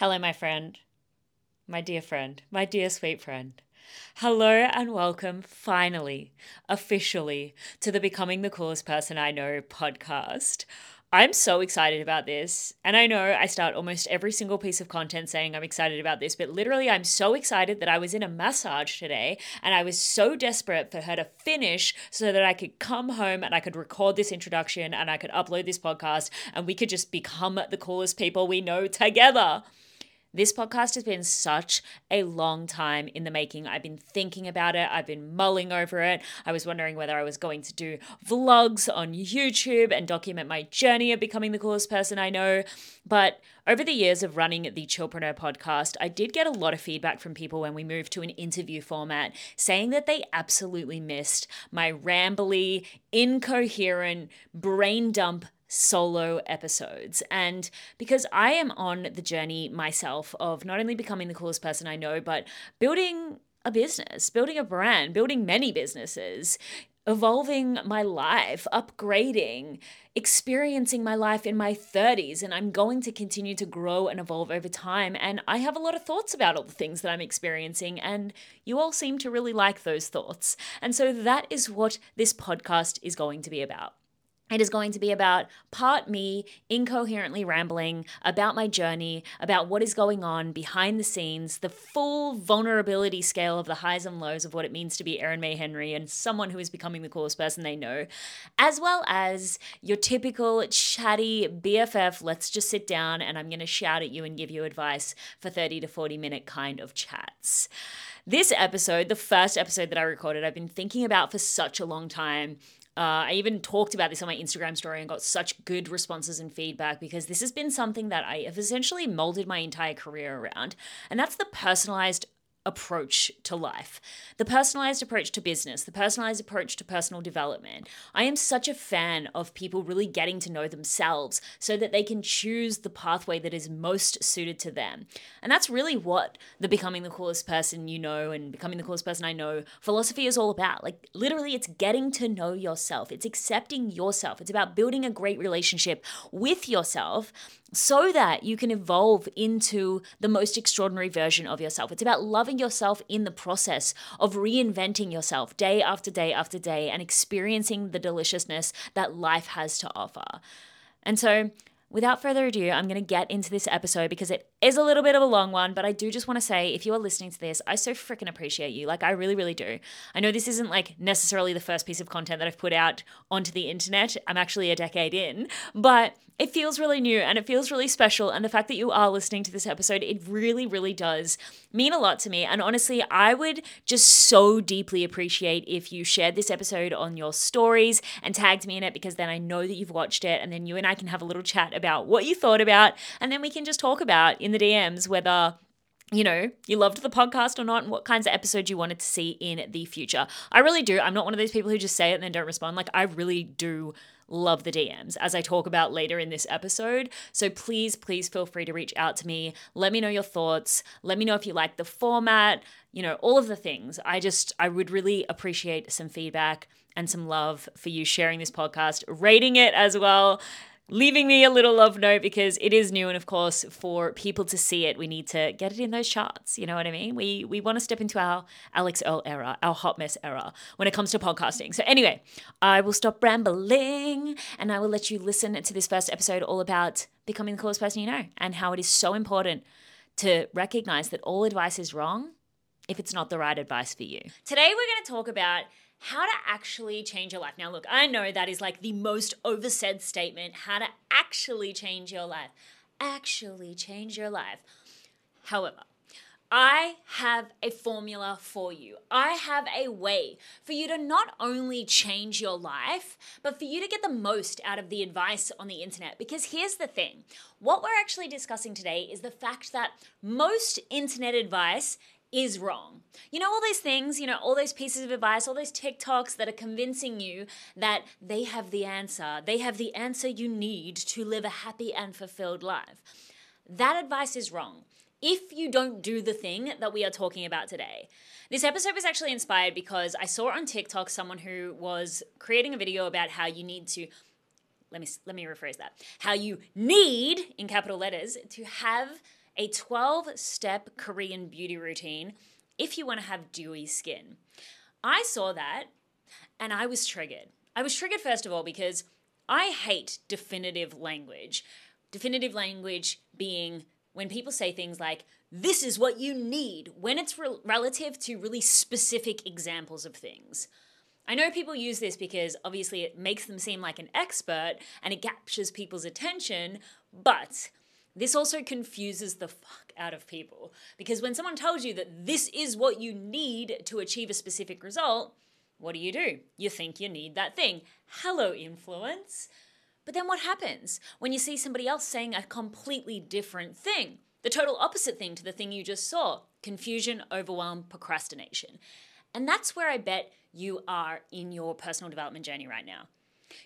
Hello, my friend, my dear friend, my dear sweet friend. Hello and welcome, finally, officially, to the Becoming the Coolest Person I Know podcast. I'm so excited about this. And I know I start almost every single piece of content saying I'm excited about this, but literally, I'm so excited that I was in a massage today and I was so desperate for her to finish so that I could come home and I could record this introduction and I could upload this podcast and we could just become the coolest people we know together. This podcast has been such a long time in the making. I've been thinking about it, I've been mulling over it. I was wondering whether I was going to do vlogs on YouTube and document my journey of becoming the coolest person I know. But over the years of running the Chillpreneur podcast, I did get a lot of feedback from people when we moved to an interview format saying that they absolutely missed my rambly, incoherent, brain dump solo episodes. And because I am on the journey myself of not only becoming the coolest person I know, but building a business, building a brand, building many businesses, evolving my life, upgrading, experiencing my life in my 30s. And I'm going to continue to grow and evolve over time. And I have a lot of thoughts about all the things that I'm experiencing. And you all seem to really like those thoughts. And so that is what this podcast is going to be about. It is going to be about part me incoherently rambling about my journey, about what is going on behind the scenes, the full vulnerability scale of the highs and lows of what it means to be Erin May Henry and someone who is becoming the coolest person they know, as well as your typical chatty BFF, let's just sit down and I'm going to shout at you and give you advice for 30 to 40 minute kind of chats. This episode, the first episode that I recorded, I've been thinking about for such a long time uh, I even talked about this on my Instagram story and got such good responses and feedback because this has been something that I have essentially molded my entire career around. And that's the personalized approach to life, the personalized approach to business, the personalized approach to personal development. I am such a fan of people really getting to know themselves so that they can choose the pathway that is most suited to them. And that's really what the becoming the coolest person you know and becoming the coolest person I know philosophy is all about. Like literally it's getting to know yourself. It's accepting yourself. It's about building a great relationship with yourself so that you can evolve into the most extraordinary version of yourself. It's about loving yourself in the process of reinventing yourself day after day after day and experiencing the deliciousness that life has to offer. And so, without further ado, I'm going to get into this episode because it is a little bit of a long one, but I do just want to say if you are listening to this, I so freaking appreciate you. Like, I really, really do. I know this isn't like necessarily the first piece of content that I've put out onto the internet. I'm actually a decade in, but it feels really new and it feels really special. And the fact that you are listening to this episode, it really, really does mean a lot to me. And honestly, I would just so deeply appreciate if you shared this episode on your stories and tagged me in it because then I know that you've watched it. And then you and I can have a little chat about what you thought about. And then we can just talk about in the DMs whether you know, you loved the podcast or not, and what kinds of episodes you wanted to see in the future. I really do. I'm not one of those people who just say it and then don't respond. Like, I really do love the DMs, as I talk about later in this episode. So please, please feel free to reach out to me. Let me know your thoughts. Let me know if you like the format, you know, all of the things. I just, I would really appreciate some feedback and some love for you sharing this podcast, rating it as well leaving me a little love note because it is new and of course for people to see it we need to get it in those charts you know what i mean? We we want to step into our Alix Earle era our hot mess era when it comes to podcasting. So anyway i will stop rambling and i will let you listen to this first episode all about becoming the coolest person you know and how it is so important to recognize that all advice is wrong if it's not the right advice for you. Today we're going to talk about how to actually change your life. Now, look, I know that is like the most oversaid statement how to actually change your life. Actually change your life. However, I have a formula for you. I have a way for you to not only change your life, but for you to get the most out of the advice on the internet. Because here's the thing what we're actually discussing today is the fact that most internet advice is wrong. You know, all these things, you know, all those pieces of advice, all those TikToks that are convincing you that they have the answer. They have the answer you need to live a happy and fulfilled life. That advice is wrong if you don't do the thing that we are talking about today. This episode was actually inspired because I saw on TikTok someone who was creating a video about how you need to let me let me rephrase that. How you need in capital letters to have a 12 step Korean beauty routine if you want to have dewy skin. I saw that and I was triggered. I was triggered, first of all, because I hate definitive language. Definitive language being when people say things like, this is what you need, when it's re- relative to really specific examples of things. I know people use this because obviously it makes them seem like an expert and it captures people's attention, but this also confuses the fuck out of people because when someone tells you that this is what you need to achieve a specific result, what do you do? You think you need that thing. Hello, influence. But then what happens when you see somebody else saying a completely different thing? The total opposite thing to the thing you just saw confusion, overwhelm, procrastination. And that's where I bet you are in your personal development journey right now.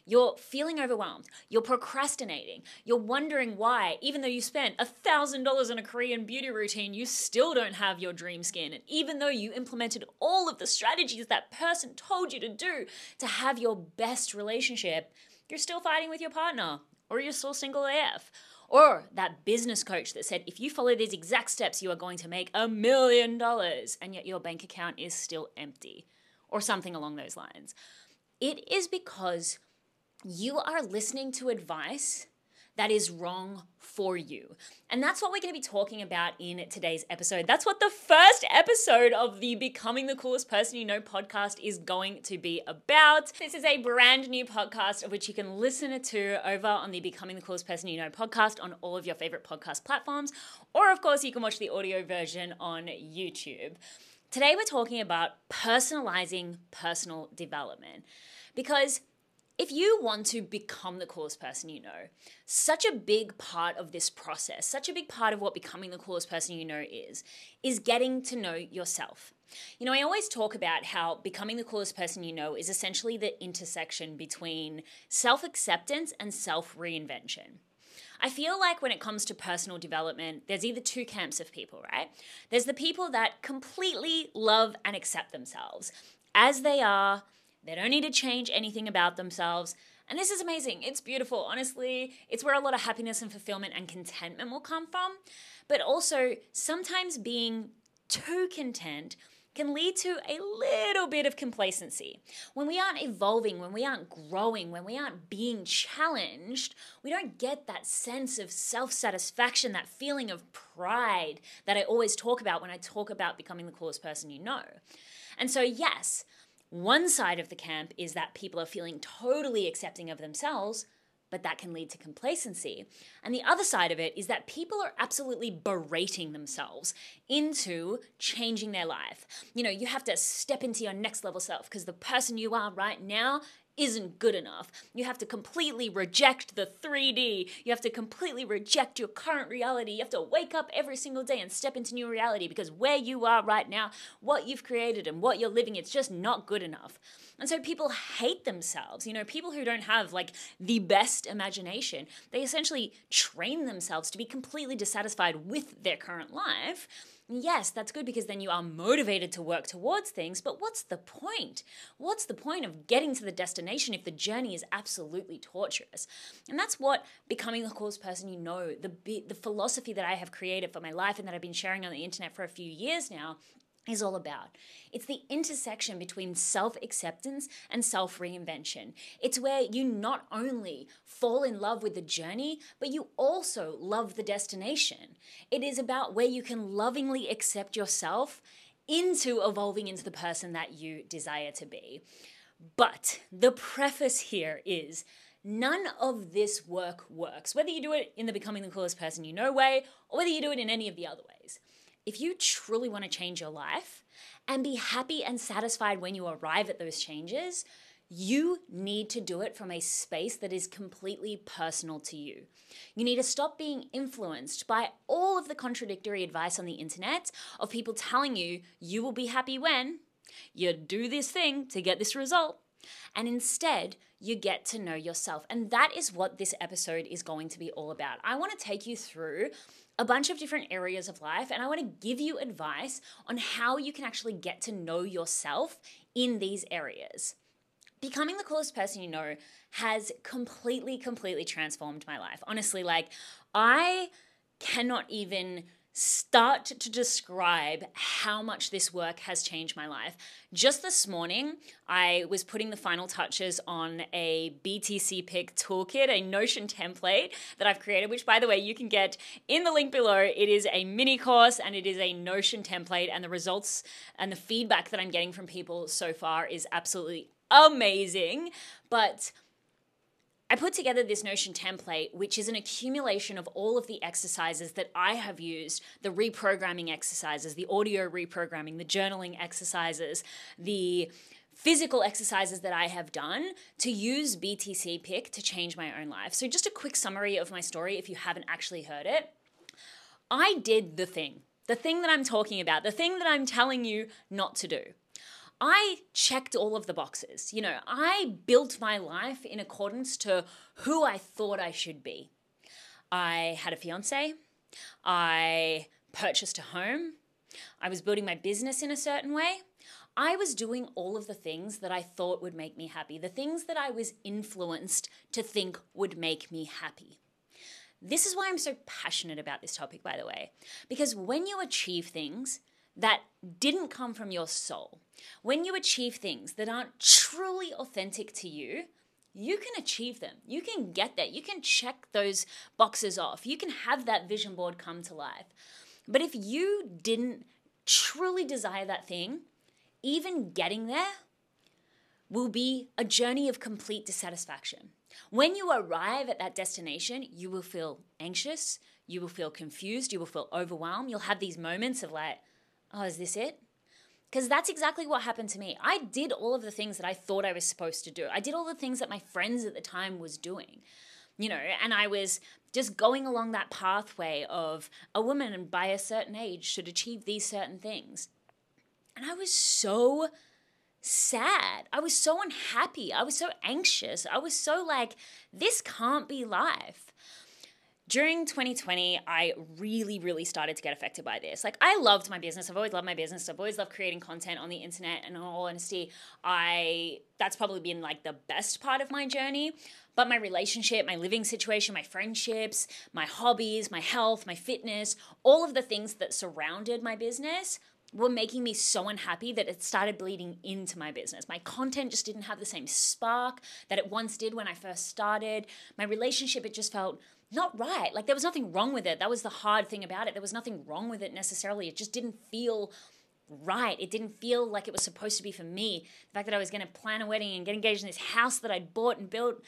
You're feeling overwhelmed. You're procrastinating. You're wondering why, even though you spent $1,000 on a Korean beauty routine, you still don't have your dream skin. And even though you implemented all of the strategies that person told you to do to have your best relationship, you're still fighting with your partner, or you're still single AF. Or that business coach that said, if you follow these exact steps, you are going to make a million dollars, and yet your bank account is still empty, or something along those lines. It is because you are listening to advice that is wrong for you. And that's what we're going to be talking about in today's episode. That's what the first episode of the Becoming the Coolest Person You Know podcast is going to be about. This is a brand new podcast of which you can listen to over on the Becoming the Coolest Person You Know podcast on all of your favorite podcast platforms. Or, of course, you can watch the audio version on YouTube. Today, we're talking about personalizing personal development because if you want to become the coolest person you know, such a big part of this process, such a big part of what becoming the coolest person you know is, is getting to know yourself. You know, I always talk about how becoming the coolest person you know is essentially the intersection between self acceptance and self reinvention. I feel like when it comes to personal development, there's either two camps of people, right? There's the people that completely love and accept themselves as they are they don't need to change anything about themselves. And this is amazing. It's beautiful. Honestly, it's where a lot of happiness and fulfillment and contentment will come from. But also, sometimes being too content can lead to a little bit of complacency. When we aren't evolving, when we aren't growing, when we aren't being challenged, we don't get that sense of self satisfaction, that feeling of pride that I always talk about when I talk about becoming the coolest person you know. And so, yes, one side of the camp is that people are feeling totally accepting of themselves, but that can lead to complacency. And the other side of it is that people are absolutely berating themselves into changing their life. You know, you have to step into your next level self because the person you are right now isn't good enough. You have to completely reject the 3D. You have to completely reject your current reality. You have to wake up every single day and step into new reality because where you are right now, what you've created and what you're living, it's just not good enough. And so people hate themselves. You know, people who don't have like the best imagination, they essentially train themselves to be completely dissatisfied with their current life Yes, that's good because then you are motivated to work towards things, but what's the point? What's the point of getting to the destination if the journey is absolutely torturous? And that's what becoming the coolest person you know, the the philosophy that I have created for my life and that I've been sharing on the internet for a few years now is all about. It's the intersection between self acceptance and self reinvention. It's where you not only fall in love with the journey, but you also love the destination. It is about where you can lovingly accept yourself into evolving into the person that you desire to be. But the preface here is none of this work works, whether you do it in the becoming the coolest person you know way or whether you do it in any of the other ways if you truly want to change your life and be happy and satisfied when you arrive at those changes, you need to do it from a space that is completely personal to you. You need to stop being influenced by all of the contradictory advice on the internet of people telling you you will be happy when you do this thing to get this result. And instead, you get to know yourself. And that is what this episode is going to be all about. I want to take you through a bunch of different areas of life, and I want to give you advice on how you can actually get to know yourself in these areas. Becoming the coolest person you know has completely, completely transformed my life. Honestly, like, I cannot even start to describe how much this work has changed my life. Just this morning, I was putting the final touches on a BTCPIK toolkit, a Notion template that I've created, which, by the way, you can get in the link below. It is a mini course and it is a Notion template, and the results and the feedback that I'm getting from people so far is absolutely amazing. But I put together this Notion template, which is an accumulation of all of the exercises that I have used the reprogramming exercises, the audio reprogramming, the journaling exercises, the physical exercises that I have done to use BTCPIK to change my own life. So, just a quick summary of my story if you haven't actually heard it. I did the thing, the thing that I'm talking about, the thing that I'm telling you not to do. I checked all of the boxes. You know, I built my life in accordance to who I thought I should be. I had a fiance. I purchased a home. I was building my business in a certain way. I was doing all of the things that I thought would make me happy, the things that I was influenced to think would make me happy. This is why I'm so passionate about this topic, by the way, because when you achieve things, that didn't come from your soul, when you achieve things that aren't truly authentic to you, you can achieve them. You can get there. You can check those boxes off. You can have that vision board come to life. But if you didn't truly desire that thing, even getting there will be a journey of complete dissatisfaction. When you arrive at that destination, you will feel anxious, you will feel confused, you will feel overwhelmed. You'll have these moments of like, oh, is this it? Because that's exactly what happened to me. I did all of the things that I thought I was supposed to do. I did all the things that my friends at the time was doing. You know, and I was just going along that pathway of a woman by a certain age should achieve these certain things. And I was so sad. I was so unhappy. I was so anxious. I was so like, this can't be life during 2020, I really, really started to get affected by this. Like, I loved my business. I've always loved my business. I've always loved creating content on the internet. And in all honesty, I that's probably been like the best part of my journey. But my relationship, my living situation, my friendships, my hobbies, my health, my fitness, all of the things that surrounded my business were making me so unhappy that it started bleeding into my business. My content just didn't have the same spark that it once did when I first started. My relationship, it just felt not right. Like there was nothing wrong with it. That was the hard thing about it. There was nothing wrong with it necessarily. It just didn't feel right. It didn't feel like it was supposed to be for me. The fact that I was going to plan a wedding and get engaged in this house that I'd bought and built,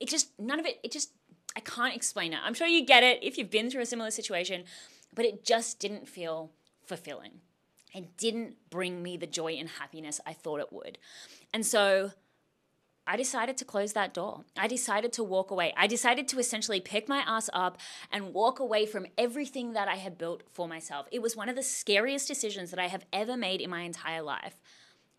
it just, none of it, it just, I can't explain it. I'm sure you get it if you've been through a similar situation, but it just didn't feel fulfilling. It didn't bring me the joy and happiness I thought it would. And so, I decided to close that door. I decided to walk away. I decided to essentially pick my ass up and walk away from everything that I had built for myself. It was one of the scariest decisions that I have ever made in my entire life.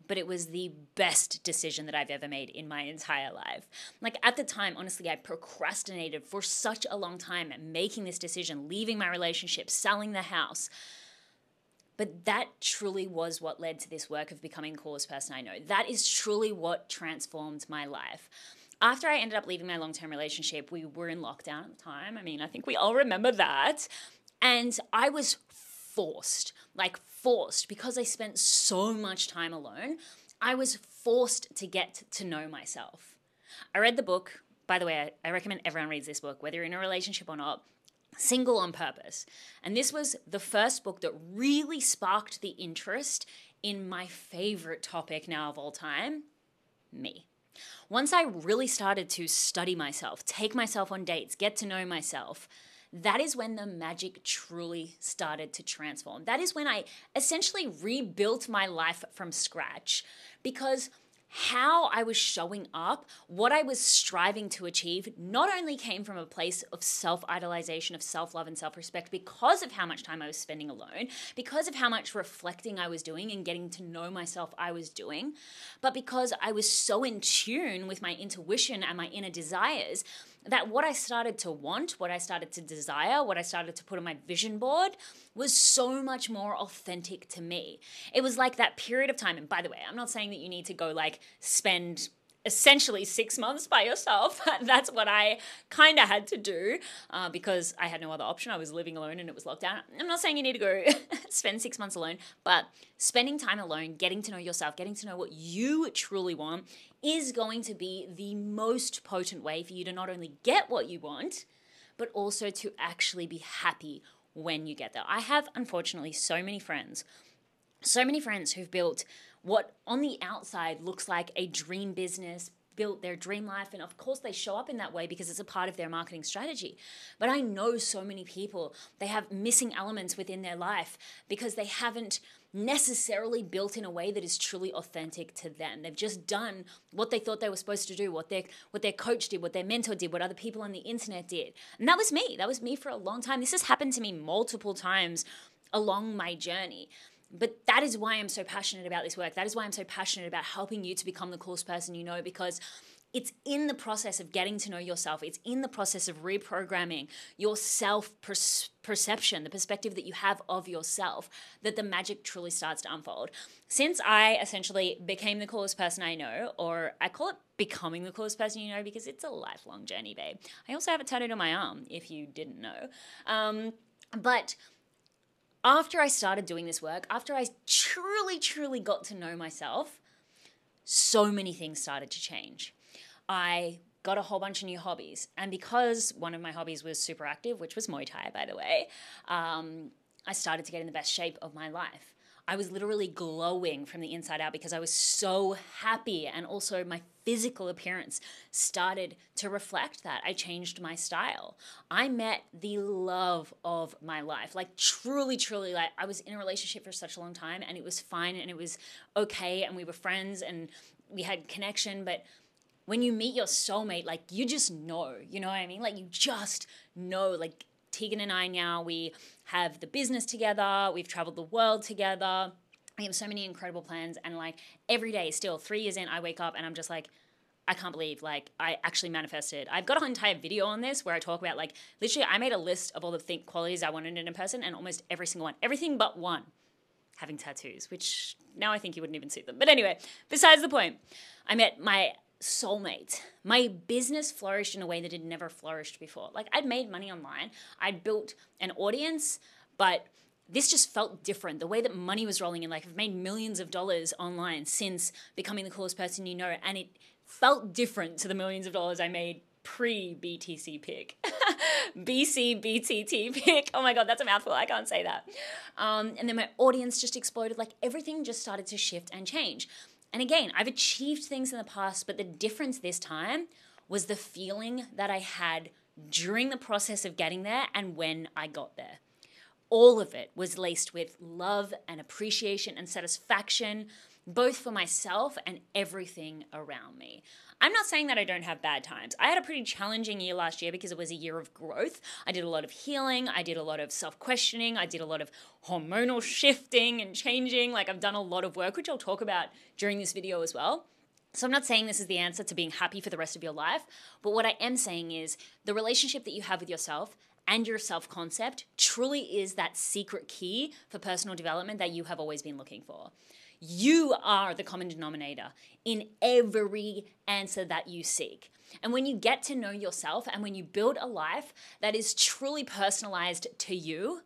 But it was the best decision that I've ever made in my entire life. Like at the time, honestly, I procrastinated for such a long time making this decision, leaving my relationship, selling the house but that truly was what led to this work of becoming coolest person I know. That is truly what transformed my life. After I ended up leaving my long term relationship, we were in lockdown at the time. I mean, I think we all remember that. And I was forced, like forced, because I spent so much time alone, I was forced to get to know myself. I read the book. By the way, I, recommend everyone reads this book, whether you're in a relationship or not single on purpose. And this was the first book that really sparked the interest in my favorite topic now of all time me. Once I really started to study myself, take myself on dates, get to know myself, that is when the magic truly started to transform. That is when I essentially rebuilt my life from scratch because how I was showing up, what I was striving to achieve, not only came from a place of self idolization, of self love and self respect because of how much time I was spending alone, because of how much reflecting I was doing and getting to know myself I was doing, but because I was so in tune with my intuition and my inner desires that what I started to want, what I started to desire, what I started to put on my vision board was so much more authentic to me. It was like that period of time. And by the way, I'm not saying that you need to go like spend essentially six months by yourself. That's what I kind of had to do uh, because I had no other option. I was living alone and it was lockdown. I'm not saying you need to go spend six months alone, but spending time alone, getting to know yourself, getting to know what you truly want is going to be the most potent way for you to not only get what you want, but also to actually be happy when you get there. I have, unfortunately, so many friends, so many friends who've built what on the outside looks like a dream business, built their dream life. And of course, they show up in that way because it's a part of their marketing strategy. But I know so many people, they have missing elements within their life because they haven't necessarily built in a way that is truly authentic to them. They've just done what they thought they were supposed to do, what their what their coach did, what their mentor did, what other people on the internet did. And that was me. That was me for a long time. This has happened to me multiple times along my journey. But that is why I'm so passionate about this work. That is why I'm so passionate about helping you to become the coolest person you know because it's in the process of getting to know yourself. It's in the process of reprogramming your self perception, the perspective that you have of yourself, that the magic truly starts to unfold. Since I essentially became the coolest person I know, or I call it becoming the coolest person you know because it's a lifelong journey, babe. I also have a tattooed on my arm, if you didn't know. Um, but after I started doing this work, after I truly, truly got to know myself, so many things started to change. I got a whole bunch of new hobbies. And because one of my hobbies was super active, which was Muay Thai, by the way, um, I started to get in the best shape of my life. I was literally glowing from the inside out because I was so happy. And also, my physical appearance started to reflect that. I changed my style. I met the love of my life. Like, truly, truly, like, I was in a relationship for such a long time and it was fine and it was okay. And we were friends and we had connection. But when you meet your soulmate, like, you just know, you know what I mean? Like, you just know, like, Tegan and I now, we have the business together, we've traveled the world together. We have so many incredible plans, and like every day, still three years in, I wake up and I'm just like, I can't believe like I actually manifested. I've got an entire video on this where I talk about like literally I made a list of all the think qualities I wanted in a person and almost every single one, everything but one, having tattoos, which now I think you wouldn't even see them. But anyway, besides the point, I met my soulmate. My business flourished in a way that had never flourished before. Like I'd made money online, I'd built an audience, but this just felt different. The way that money was rolling in, like I've made millions of dollars online since becoming the coolest person you know, and it felt different to the millions of dollars I made pre BTCPIK. BC BTT pick. Oh my God, that's a mouthful. I can't say that. Um, and then my audience just exploded. Like everything just started to shift and change. And again, I've achieved things in the past, but the difference this time was the feeling that I had during the process of getting there and when I got there. All of it was laced with love and appreciation and satisfaction, both for myself and everything around me. I'm not saying that I don't have bad times. I had a pretty challenging year last year because it was a year of growth. I did a lot of healing, I did a lot of self questioning, I did a lot of hormonal shifting and changing. Like, I've done a lot of work, which I'll talk about during this video as well. So, I'm not saying this is the answer to being happy for the rest of your life, but what I am saying is the relationship that you have with yourself and your self concept truly is that secret key for personal development that you have always been looking for. You are the common denominator in every answer that you seek. And when you get to know yourself and when you build a life that is truly personalized to you,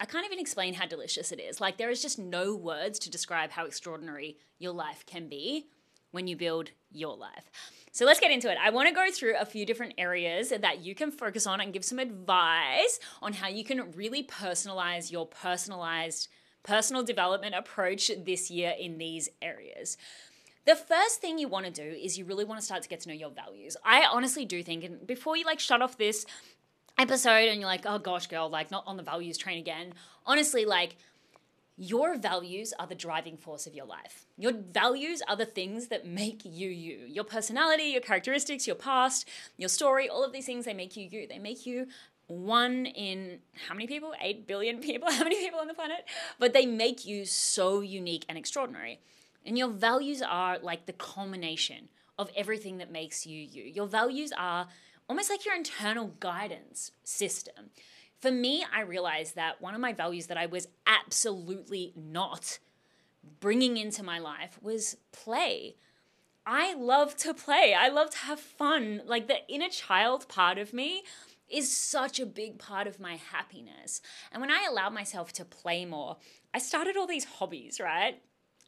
I can't even explain how delicious it is. Like, there is just no words to describe how extraordinary your life can be when you build your life. So let's get into it. I want to go through a few different areas that you can focus on and give some advice on how you can really personalize your personalized personal development approach this year in these areas. The first thing you want to do is you really want to start to get to know your values. I honestly do think, and before you like shut off this episode and you're like, oh gosh, girl, like not on the values train again, honestly, like, your values are the driving force of your life. Your values are the things that make you you. Your personality, your characteristics, your past, your story, all of these things, they make you you. They make you one in how many people? 8 billion people? How many people on the planet? But they make you so unique and extraordinary. And your values are like the culmination of everything that makes you you. Your values are almost like your internal guidance system. For me, I realized that one of my values that I was absolutely not bringing into my life was play. I love to play. I love to have fun. Like the inner child part of me is such a big part of my happiness. And when I allow myself to play more, I started all these hobbies, right?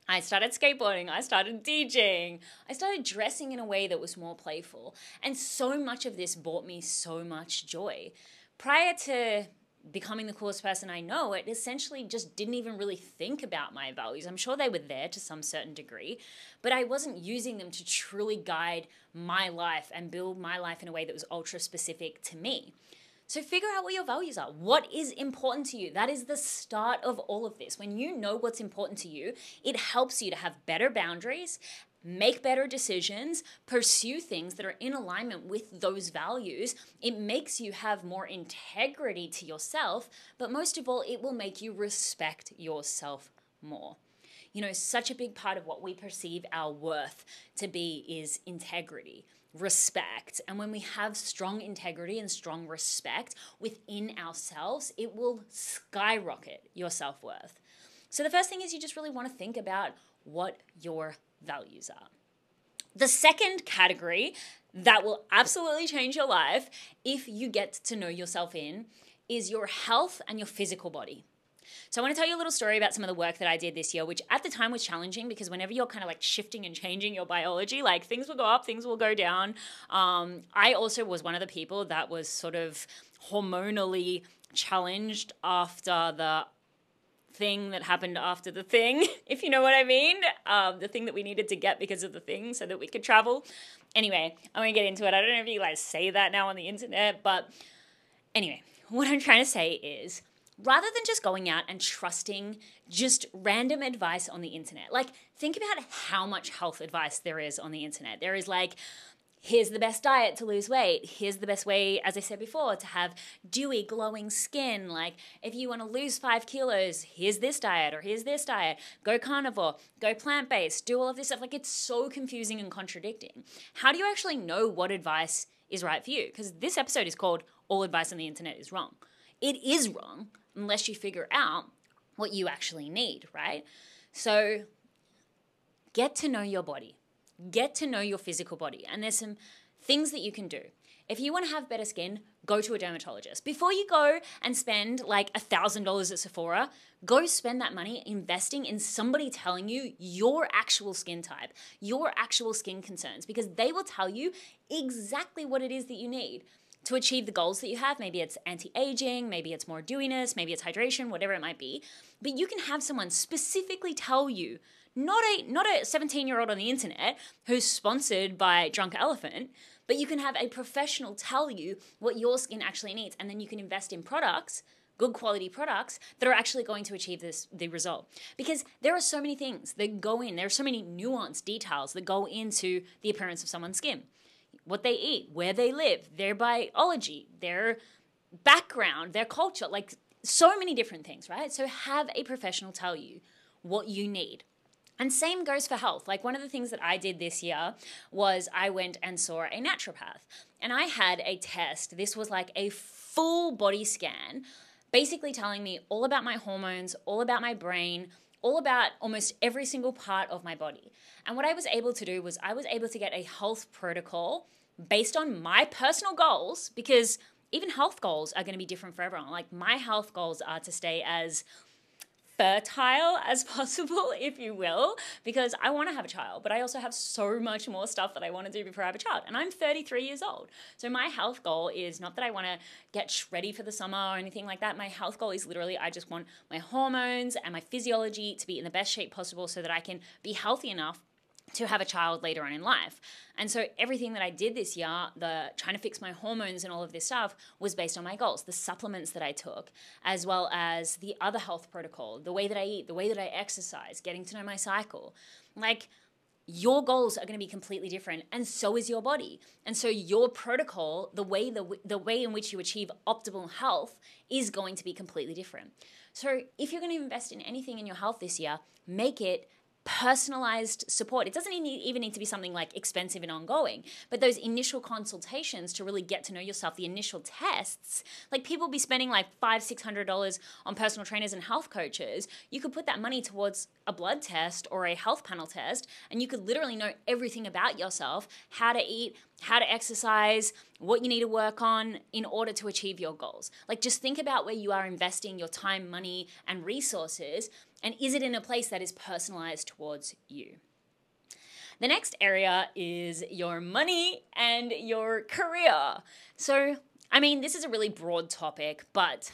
I started skateboarding, I started DJing, I started dressing in a way that was more playful. And so much of this brought me so much joy. Prior to becoming the coolest person I know, it essentially just didn't even really think about my values. I'm sure they were there to some certain degree, but I wasn't using them to truly guide my life and build my life in a way that was ultra specific to me. So figure out what your values are. What is important to you? That is the start of all of this. When you know what's important to you, it helps you to have better boundaries, make better decisions, pursue things that are in alignment with those values. It makes you have more integrity to yourself, but most of all, it will make you respect yourself more. You know, such a big part of what we perceive our worth to be is integrity respect. And when we have strong integrity and strong respect within ourselves, it will skyrocket your self worth. So, the first thing is you just really want to think about what your values are. The second category that will absolutely change your life if you get to know yourself in is your health and your physical body. So I want to tell you a little story about some of the work that I did this year, which at the time was challenging because whenever you're kind of like shifting and changing your biology, like things will go up, things will go down. Um, I also was one of the people that was sort of hormonally challenged after the thing that happened after the thing, if you know what I mean. Um, the thing that we needed to get because of the thing so that we could travel. Anyway, I'm gonna get into it. I don't know if you guys say that now on the internet, but anyway, what I'm trying to say is rather than just going out and trusting just random advice on the internet. Like, think about how much health advice there is on the internet. There is like, here's the best diet to lose weight. Here's the best way, as I said before, to have dewy, glowing skin. Like, if you want to lose five kilos, here's this diet or here's this diet. Go carnivore, go plant based, do all of this stuff. Like, it's so confusing and contradicting. How do you actually know what advice is right for you? Because this episode is called All Advice on the Internet is Wrong. It is wrong unless you figure out what you actually need, right? So get to know your body, get to know your physical body. And there's some things that you can do. If you want to have better skin, go to a dermatologist. Before you go and spend like a $1,000 at Sephora, go spend that money investing in somebody telling you your actual skin type, your actual skin concerns, because they will tell you exactly what it is that you need to achieve the goals that you have. Maybe it's anti aging, maybe it's more dewiness, maybe it's hydration, whatever it might be. But you can have someone specifically tell you, not a not a 17 year old on the internet who's sponsored by Drunk Elephant, but you can have a professional tell you what your skin actually needs, and then you can invest in products good quality products that are actually going to achieve this the result because there are so many things that go in there are so many nuanced details that go into the appearance of someone's skin what they eat, where they live, their biology, their background, their culture, like so many different things, right? So have a professional tell you what you need. And same goes for health. Like one of the things that I did this year was I went and saw a naturopath. And I had a test. This was like a full body scan, basically telling me all about my hormones, all about my brain, all about almost every single part of my body. And what I was able to do was I was able to get a health protocol based on my personal goals because even health goals are going to be different for everyone. Like my health goals are to stay as fertile as possible, if you will, because I want to have a child, but I also have so much more stuff that I want to do before I have a child. And I'm 33 years old. So my health goal is not that I want to get ready for the summer or anything like that. My health goal is literally I just want my hormones and my physiology to be in the best shape possible so that I can be healthy enough to have a child later on in life. And so everything that I did this year, the trying to fix my hormones and all of this stuff was based on my goals, the supplements that I took, as well as the other health protocol, the way that I eat, the way that I exercise, getting to know my cycle. Like your goals are going to be completely different and so is your body. And so your protocol, the way the the way in which you achieve optimal health is going to be completely different. So if you're going to invest in anything in your health this year, make it personalized support. It doesn't even need to be something like expensive and ongoing, but those initial consultations to really get to know yourself, the initial tests, like people be spending like five, six hundred dollars on personal trainers and health coaches. You could put that money towards a blood test or a health panel test, and you could literally know everything about yourself, how to eat, how to exercise, what you need to work on in order to achieve your goals. Like, just think about where you are investing your time, money, and resources, and is it in a place that is personalized towards you? The next area is your money and your career. So, I mean, this is a really broad topic, but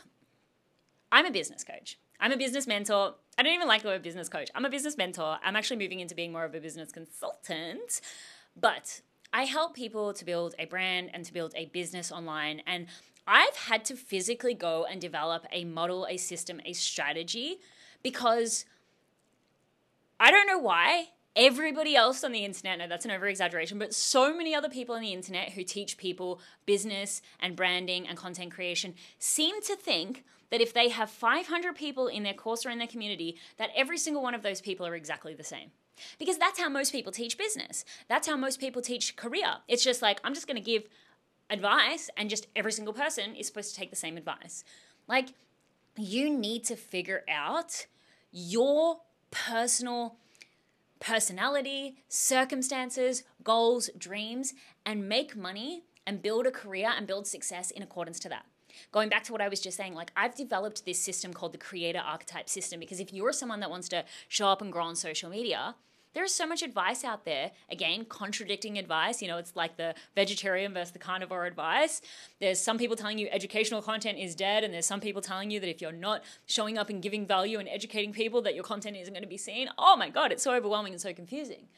I'm a business coach. I'm a business mentor. I don't even like the word business coach. I'm a business mentor. I'm actually moving into being more of a business consultant. But I help people to build a brand and to build a business online. And I've had to physically go and develop a model, a system, a strategy because I don't know why. Everybody else on the internet, no, that's an over exaggeration, but so many other people on the internet who teach people business and branding and content creation seem to think that if they have 500 people in their course or in their community, that every single one of those people are exactly the same. Because that's how most people teach business. That's how most people teach career. It's just like, I'm just going to give advice, and just every single person is supposed to take the same advice. Like, you need to figure out your personal personality, circumstances, goals, dreams, and make money and build a career and build success in accordance to that. Going back to what I was just saying, like I've developed this system called the creator archetype system because if you're someone that wants to show up and grow on social media, there is so much advice out there. Again, contradicting advice. You know, it's like the vegetarian versus the carnivore advice. There's some people telling you educational content is dead, and there's some people telling you that if you're not showing up and giving value and educating people, that your content isn't going to be seen. Oh my God, it's so overwhelming and so confusing.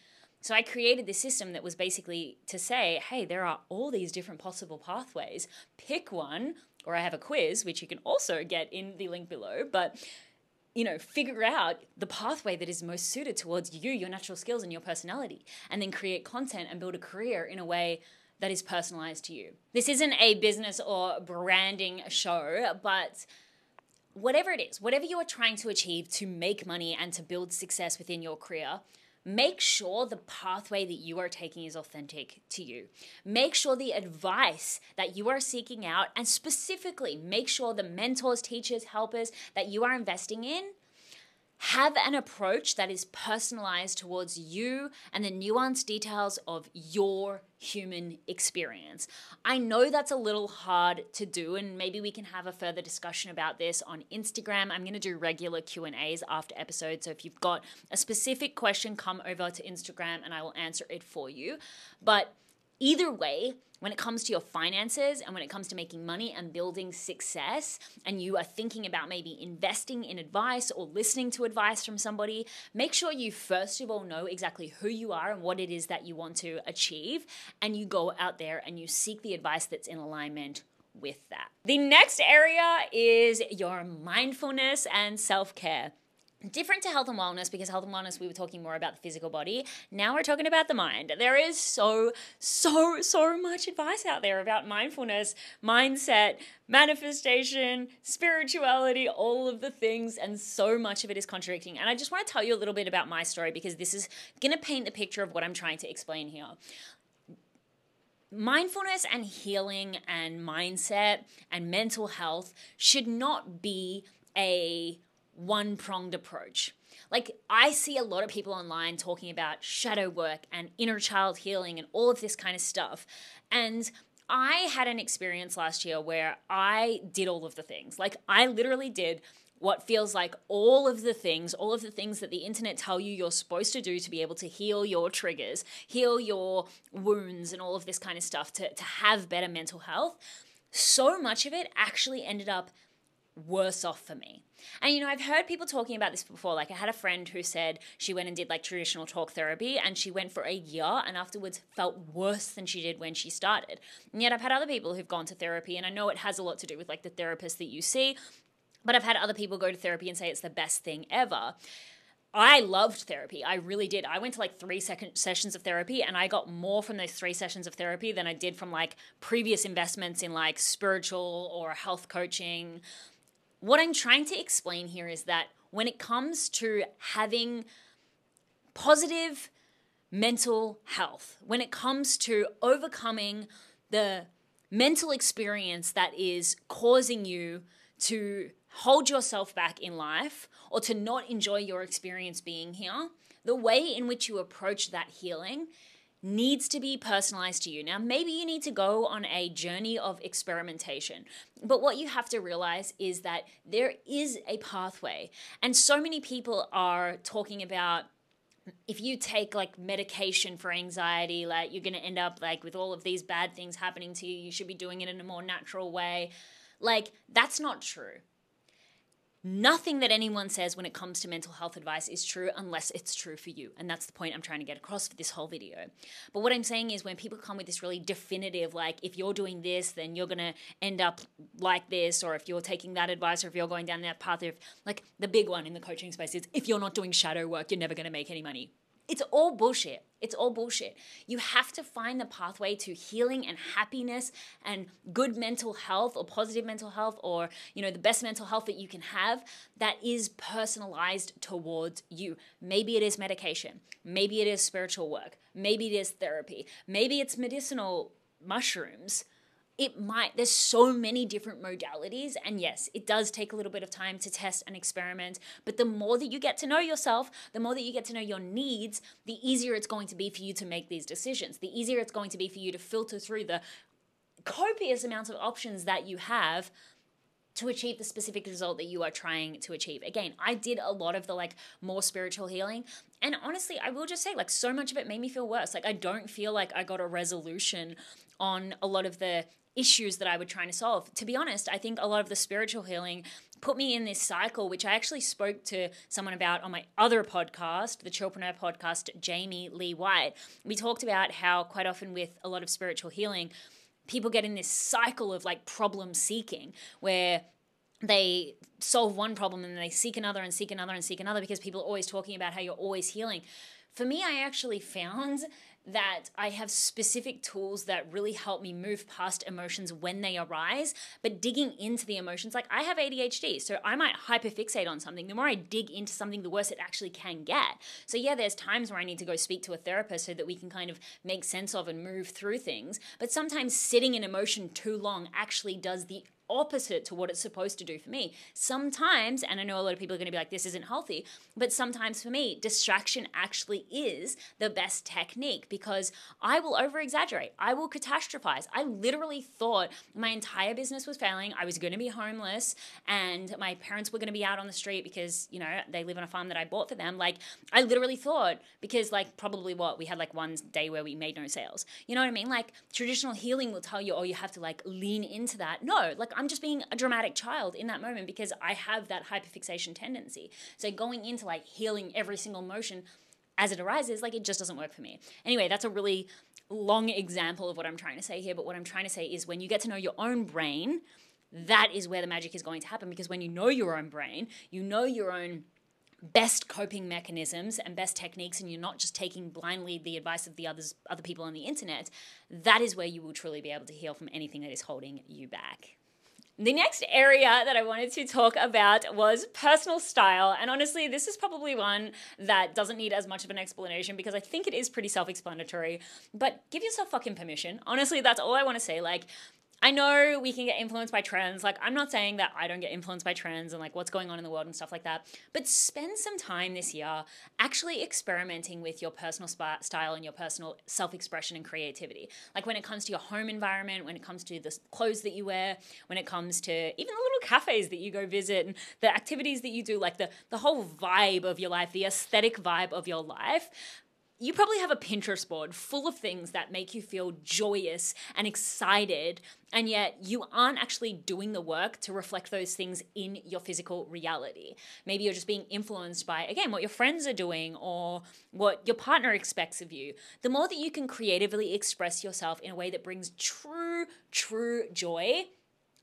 So I created this system that was basically to say, hey, there are all these different possible pathways. Pick one, or I have a quiz, which you can also get in the link below. But you know, figure out the pathway that is most suited towards you, your natural skills, and your personality, and then create content and build a career in a way that is personalized to you. This isn't a business or branding show, but whatever it is, whatever you are trying to achieve to make money and to build success within your career, make sure the pathway that you are taking is authentic to you. Make sure the advice that you are seeking out, and specifically make sure the mentors, teachers, helpers that you are investing in have an approach that is personalized towards you and the nuanced details of your human experience. I know that's a little hard to do and maybe we can have a further discussion about this on Instagram. I'm going to do regular Q&As after episodes, so if you've got a specific question come over to Instagram and I will answer it for you. But either way, when it comes to your finances and when it comes to making money and building success, and you are thinking about maybe investing in advice or listening to advice from somebody, make sure you first of all know exactly who you are and what it is that you want to achieve, and you go out there and you seek the advice that's in alignment with that. The next area is your mindfulness and self care different to health and wellness because health and wellness we were talking more about the physical body. Now we're talking about the mind. There is so so so much advice out there about mindfulness mindset manifestation spirituality all of the things and so much of it is contradicting. And i just want to tell you a little bit about my story because this is going to paint the picture of what i'm trying to explain here. Mindfulness and healing and mindset and mental health should not be a one pronged approach. Like, I see a lot of people online talking about shadow work and inner child healing and all of this kind of stuff. And I had an experience last year where I did all of the things. Like, I literally did what feels like all of the things, all of the things that the internet tell you you're supposed to do to be able to heal your triggers, heal your wounds, and all of this kind of stuff to, to have better mental health. So much of it actually ended up worse off for me. And you know, I've heard people talking about this before. Like, I had a friend who said she went and did like traditional talk therapy and she went for a year and afterwards felt worse than she did when she started. And yet, I've had other people who've gone to therapy, and I know it has a lot to do with like the therapist that you see, but I've had other people go to therapy and say it's the best thing ever. I loved therapy. I really did. I went to like three second sessions of therapy and I got more from those three sessions of therapy than I did from like previous investments in like spiritual or health coaching what I'm trying to explain here is that when it comes to having positive mental health, when it comes to overcoming the mental experience that is causing you to hold yourself back in life or to not enjoy your experience being here, the way in which you approach that healing needs to be personalized to you. Now, maybe you need to go on a journey of experimentation, but what you have to realize is that there is a pathway. And so many people are talking about if you take like medication for anxiety, like you're going to end up like with all of these bad things happening to you, you should be doing it in a more natural way. Like, that's not true. Nothing that anyone says when it comes to mental health advice is true unless it's true for you. And that's the point I'm trying to get across for this whole video. But what I'm saying is when people come with this really definitive, like, if you're doing this, then you're going to end up like this, or if you're taking that advice, or if you're going down that path, of like the big one in the coaching space is if you're not doing shadow work, you're never going to make any money. It's all bullshit. It's all bullshit. You have to find the pathway to healing and happiness and good mental health or positive mental health or, you know, the best mental health that you can have that is personalized towards you. Maybe it is medication. Maybe it is spiritual work. Maybe it is therapy. Maybe it's medicinal mushrooms it might there's so many different modalities and yes it does take a little bit of time to test and experiment but the more that you get to know yourself the more that you get to know your needs the easier it's going to be for you to make these decisions the easier it's going to be for you to filter through the copious amounts of options that you have to achieve the specific result that you are trying to achieve. Again, I did a lot of the like more spiritual healing. And honestly, I will just say, like, so much of it made me feel worse. Like, I don't feel like I got a resolution on a lot of the issues that I was trying to solve. To be honest, I think a lot of the spiritual healing put me in this cycle, which I actually spoke to someone about on my other podcast, the Chillpreneur podcast, Jamie Lee White. We talked about how quite often with a lot of spiritual healing, people get in this cycle of like problem seeking where they solve one problem and then they seek another and seek another and seek another because people are always talking about how you're always healing. For me, I actually found that I have specific tools that really help me move past emotions when they arise, but digging into the emotions, like I have ADHD, so I might hyperfixate on something. The more I dig into something, the worse it actually can get. So, yeah, there's times where I need to go speak to a therapist so that we can kind of make sense of and move through things. But sometimes sitting in emotion too long actually does the opposite to what it's supposed to do for me. Sometimes, and I know a lot of people are going to be like, this isn't healthy, but sometimes for me, distraction actually is the best technique because I will over exaggerate. I will catastrophize. I literally thought my entire business was failing. I was going to be homeless and my parents were going to be out on the street because, you know, they live on a farm that I bought for them. Like, I literally thought, because, like, probably what we had like one day where we made no sales. You know what I mean? Like, traditional healing will tell you, oh, you have to like lean into that. No, like, I'm just being a dramatic child in that moment because I have that hyperfixation tendency. So going into like healing every single motion as it arises, like it just doesn't work for me. Anyway, that's a really long example of what I'm trying to say here. But what I'm trying to say is when you get to know your own brain, that is where the magic is going to happen because when you know your own brain, you know your own best coping mechanisms and best techniques and you're not just taking blindly the advice of the others other people on the internet that is where you will truly be able to heal from anything that is holding you back the next area that I wanted to talk about was personal style. And honestly, this is probably one that doesn't need as much of an explanation because I think it is pretty self explanatory. But give yourself fucking permission. Honestly, that's all I want to say. Like, I know we can get influenced by trends. Like, I'm not saying that I don't get influenced by trends and like what's going on in the world and stuff like that, but spend some time this year actually experimenting with your personal style and your personal self expression and creativity. Like, when it comes to your home environment, when it comes to the clothes that you wear, when it comes to even the little cafes that you go visit and the activities that you do, like the, the whole vibe of your life, the aesthetic vibe of your life you probably have a Pinterest board full of things that make you feel joyous and excited, and yet you aren't actually doing the work to reflect those things in your physical reality. Maybe you're just being influenced by, again, what your friends are doing or what your partner expects of you. The more that you can creatively express yourself in a way that brings true, true joy,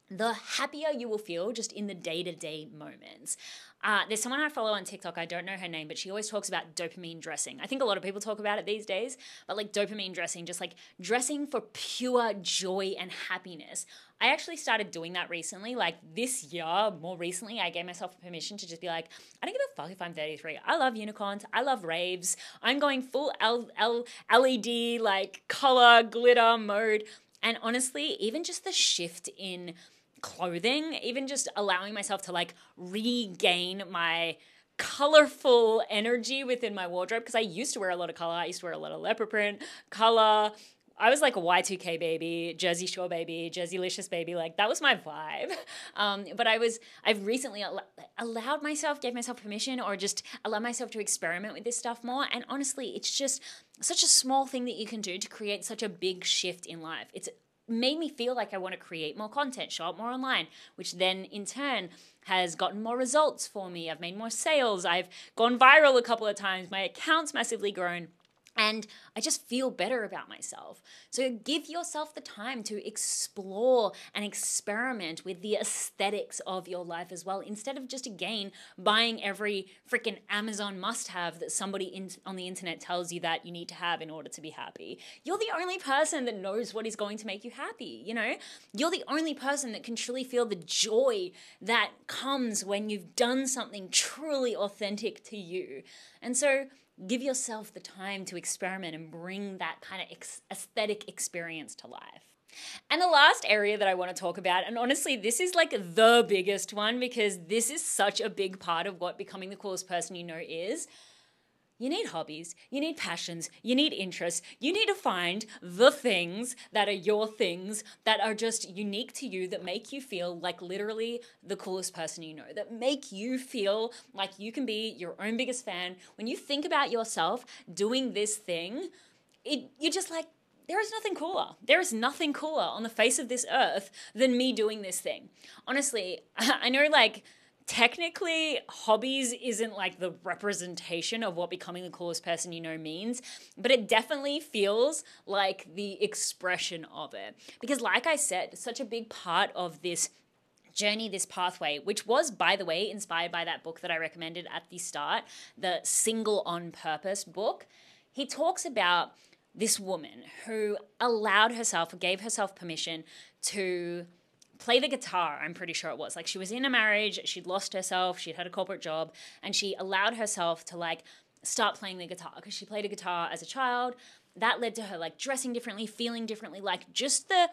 the happier you will feel just in the day to day moments. Uh, there's someone I follow on TikTok. I don't know her name, but she always talks about dopamine dressing. I think a lot of people talk about it these days, but like dopamine dressing, just like dressing for pure joy and happiness. I actually started doing that recently. Like this year, more recently, I gave myself permission to just be like, I don't give a fuck if I'm 33. I love unicorns. I love raves. I'm going full L- L- LED, like color, glitter mode. And honestly, even just the shift in clothing, even just allowing myself to like regain my colorful energy within my wardrobe because I used to wear a lot of color. I used to wear a lot of leopard print, color. I was like a Y2K baby, Jersey Shore baby, Jerseylicious baby. Like that was my vibe. Um, but I was, I've recently al- allowed myself, gave myself permission, or just allowed myself to experiment with this stuff more. And honestly, it's just such a small thing that you can do to create such a big shift in life. It's made me feel like I want to create more content, show up more online, which then in turn has gotten more results for me. I've made more sales. I've gone viral a couple of times. My account's massively grown. And I just feel better about myself. So give yourself the time to explore and experiment with the aesthetics of your life as well, instead of just again buying every freaking Amazon must have that somebody in, on the internet tells you that you need to have in order to be happy. You're the only person that knows what is going to make you happy, you know? You're the only person that can truly feel the joy that comes when you've done something truly authentic to you. And so, give yourself the time to experiment and bring that kind of ex- aesthetic experience to life. And the last area that I want to talk about, and honestly, this is like the biggest one because this is such a big part of what becoming the coolest person you know is you need hobbies, you need passions, you need interests. You need to find the things that are your things that are just unique to you that make you feel like literally the coolest person you know, that make you feel like you can be your own biggest fan. When you think about yourself doing this thing, it you're just like there is nothing cooler. There is nothing cooler on the face of this earth than me doing this thing. Honestly, I know like technically hobbies isn't like the representation of what becoming the coolest person you know means but it definitely feels like the expression of it. Because like i said such a big part of this journey this pathway which was by the way inspired by that book that i recommended at the start the single on purpose book he talks about this woman who allowed herself gave herself permission to play the guitar, I'm pretty sure it was. Like she was in a marriage, she'd lost herself, she'd had a corporate job, and she allowed herself to like start playing the guitar because she played a guitar as a child. That led to her like dressing differently, feeling differently, like just the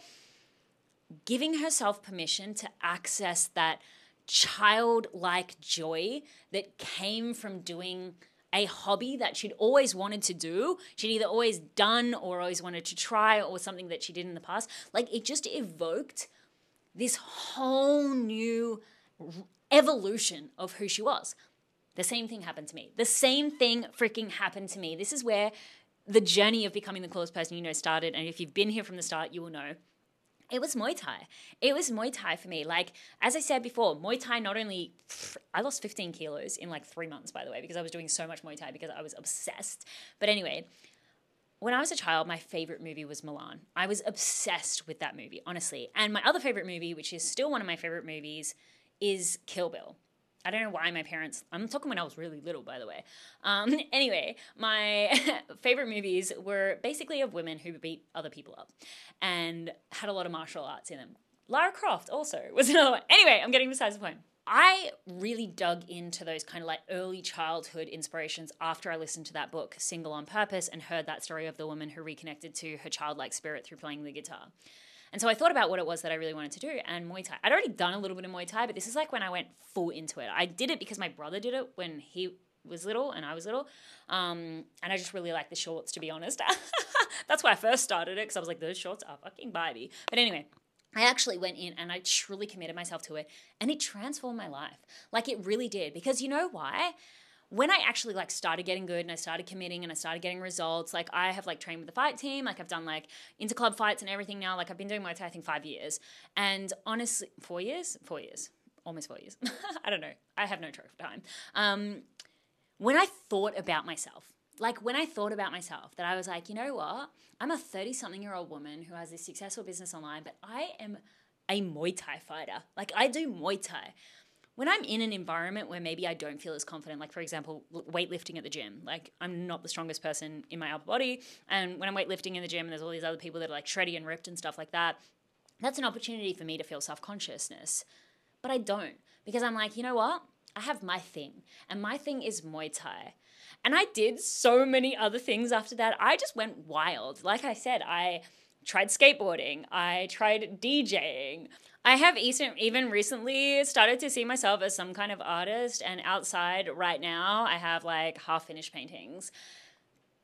giving herself permission to access that childlike joy that came from doing a hobby that she'd always wanted to do. She'd either always done or always wanted to try or something that she did in the past. Like it just evoked this whole new evolution of who she was. The same thing happened to me. The same thing freaking happened to me. This is where the journey of becoming the coolest person you know started. And if you've been here from the start, you will know. It was Muay Thai. It was Muay Thai for me. Like, as I said before, Muay Thai not only, I lost 15 kilos in like three months, by the way, because I was doing so much Muay Thai because I was obsessed. But anyway, when I was a child, my favorite movie was Mulan. I was obsessed with that movie, honestly. And my other favorite movie, which is still one of my favorite movies, is Kill Bill. I don't know why my parents, I'm talking when I was really little, by the way. Um, anyway, my favorite movies were basically of women who beat other people up and had a lot of martial arts in them. Lara Croft also was another one. Anyway, I'm getting besides the point. I really dug into those kind of like early childhood inspirations after I listened to that book, Single on Purpose, and heard that story of the woman who reconnected to her childlike spirit through playing the guitar. And so I thought about what it was that I really wanted to do, and Muay Thai. I'd already done a little bit of Muay Thai, but this is like when I went full into it. I did it because my brother did it when he was little and I was little. Um, and I just really like the shorts, to be honest. That's why I first started it, because I was like, those shorts are fucking vibey. But anyway, I actually went in and I truly committed myself to it and it transformed my life. Like it really did because you know why? When I actually like started getting good and I started committing and I started getting results, like I have like trained with the fight team, like I've done like interclub fights and everything now. Like I've been doing Muay Thai I think 5 years. And honestly, 4 years? 4 years. Almost 4 years. I don't know. I have no track of time. Um when I thought about myself, like when I thought about myself, that I was like, you know what? I'm a 30 something year old woman who has this successful business online, but I am a Muay Thai fighter. Like I do Muay Thai. When I'm in an environment where maybe I don't feel as confident, like for example, weightlifting at the gym, like I'm not the strongest person in my upper body. And when I'm weightlifting in the gym and there's all these other people that are like shreddy and ripped and stuff like that, that's an opportunity for me to feel self consciousness. But I don't because I'm like, you know what? I have my thing, and my thing is Muay Thai. And I did so many other things after that. I just went wild. Like I said, I tried skateboarding, I tried DJing. I have even recently started to see myself as some kind of artist, and outside right now, I have like half finished paintings.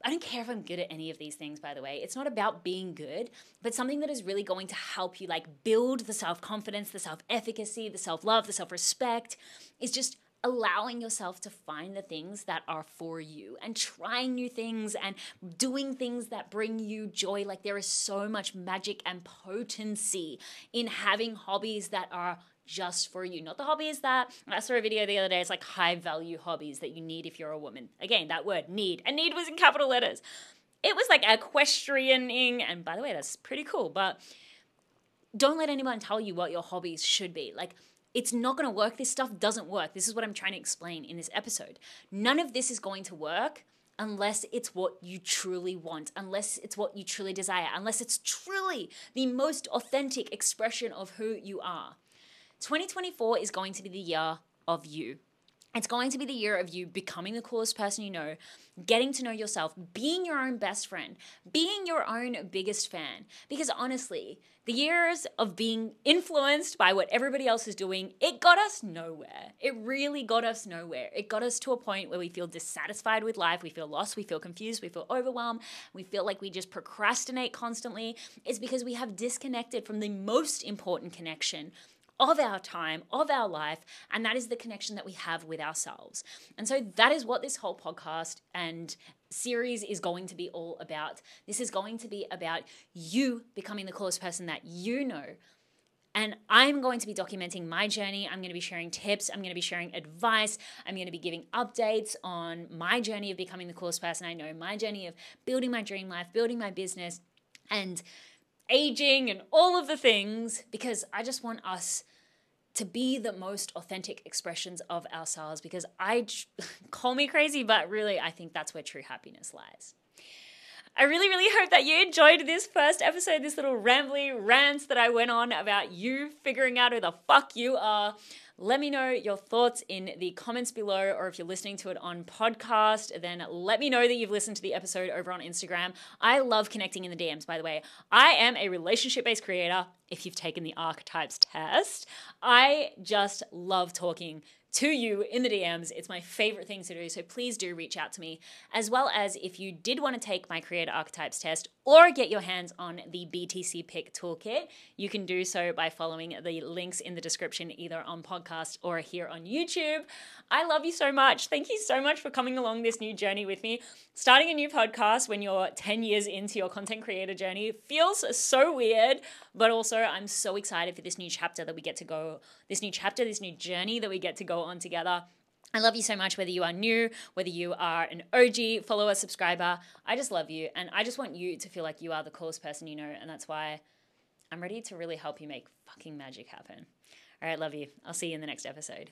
I don't care if I'm good at any of these things, by the way. It's not about being good, but something that is really going to help you like build the self confidence, the self efficacy, the self love, the self respect is just allowing yourself to find the things that are for you and trying new things and doing things that bring you joy. Like there is so much magic and potency in having hobbies that are just for you. Not the hobbies that I saw a video the other day. It's like high value hobbies that you need if you're a woman. Again, that word need. And need was in capital letters. It was like equestrianing. And by the way, that's pretty cool. But don't let anyone tell you what your hobbies should be. Like, it's not going to work. This stuff doesn't work. This is what I'm trying to explain in this episode. None of this is going to work unless it's what you truly want, unless it's what you truly desire, unless it's truly the most authentic expression of who you are. 2024 is going to be the year of you. It's going to be the year of you becoming the coolest person you know, getting to know yourself, being your own best friend, being your own biggest fan. Because honestly, the years of being influenced by what everybody else is doing, it got us nowhere. It really got us nowhere. It got us to a point where we feel dissatisfied with life, we feel lost, we feel confused, we feel overwhelmed, we feel like we just procrastinate constantly. It's because we have disconnected from the most important connection of our time, of our life, and that is the connection that we have with ourselves. And so that is what this whole podcast and series is going to be all about. This is going to be about you becoming the coolest person that you know. And I'm going to be documenting my journey. I'm going to be sharing tips. I'm going to be sharing advice. I'm going to be giving updates on my journey of becoming the coolest person I know, my journey of building my dream life, building my business, and aging and all of the things because I just want us to be the most authentic expressions of ourselves because I call me crazy, but really I think that's where true happiness lies. I really, really hope that you enjoyed this first episode, this little rambly rant that I went on about you figuring out who the fuck you are. Let me know your thoughts in the comments below, or if you're listening to it on podcast, then let me know that you've listened to the episode over on Instagram. I love connecting in the DMs, by the way. I am a relationship based creator if you've taken the archetypes test. I just love talking to you in the DMs. It's my favorite thing to do. So please do reach out to me. As well as if you did want to take my Creator Archetypes test or get your hands on the BTCPIK Toolkit, you can do so by following the links in the description, either on podcast or here on YouTube. I love you so much. Thank you so much for coming along this new journey with me. Starting a new podcast when you're 10 years into your content creator journey feels so weird, but also I'm so excited for this new chapter that we get to go, this new chapter, this new journey that we get to go on together. I love you so much, whether you are new, whether you are an OG follower, subscriber. I just love you. And I just want you to feel like you are the coolest person you know. And that's why I'm ready to really help you make fucking magic happen. All right, love you. I'll see you in the next episode.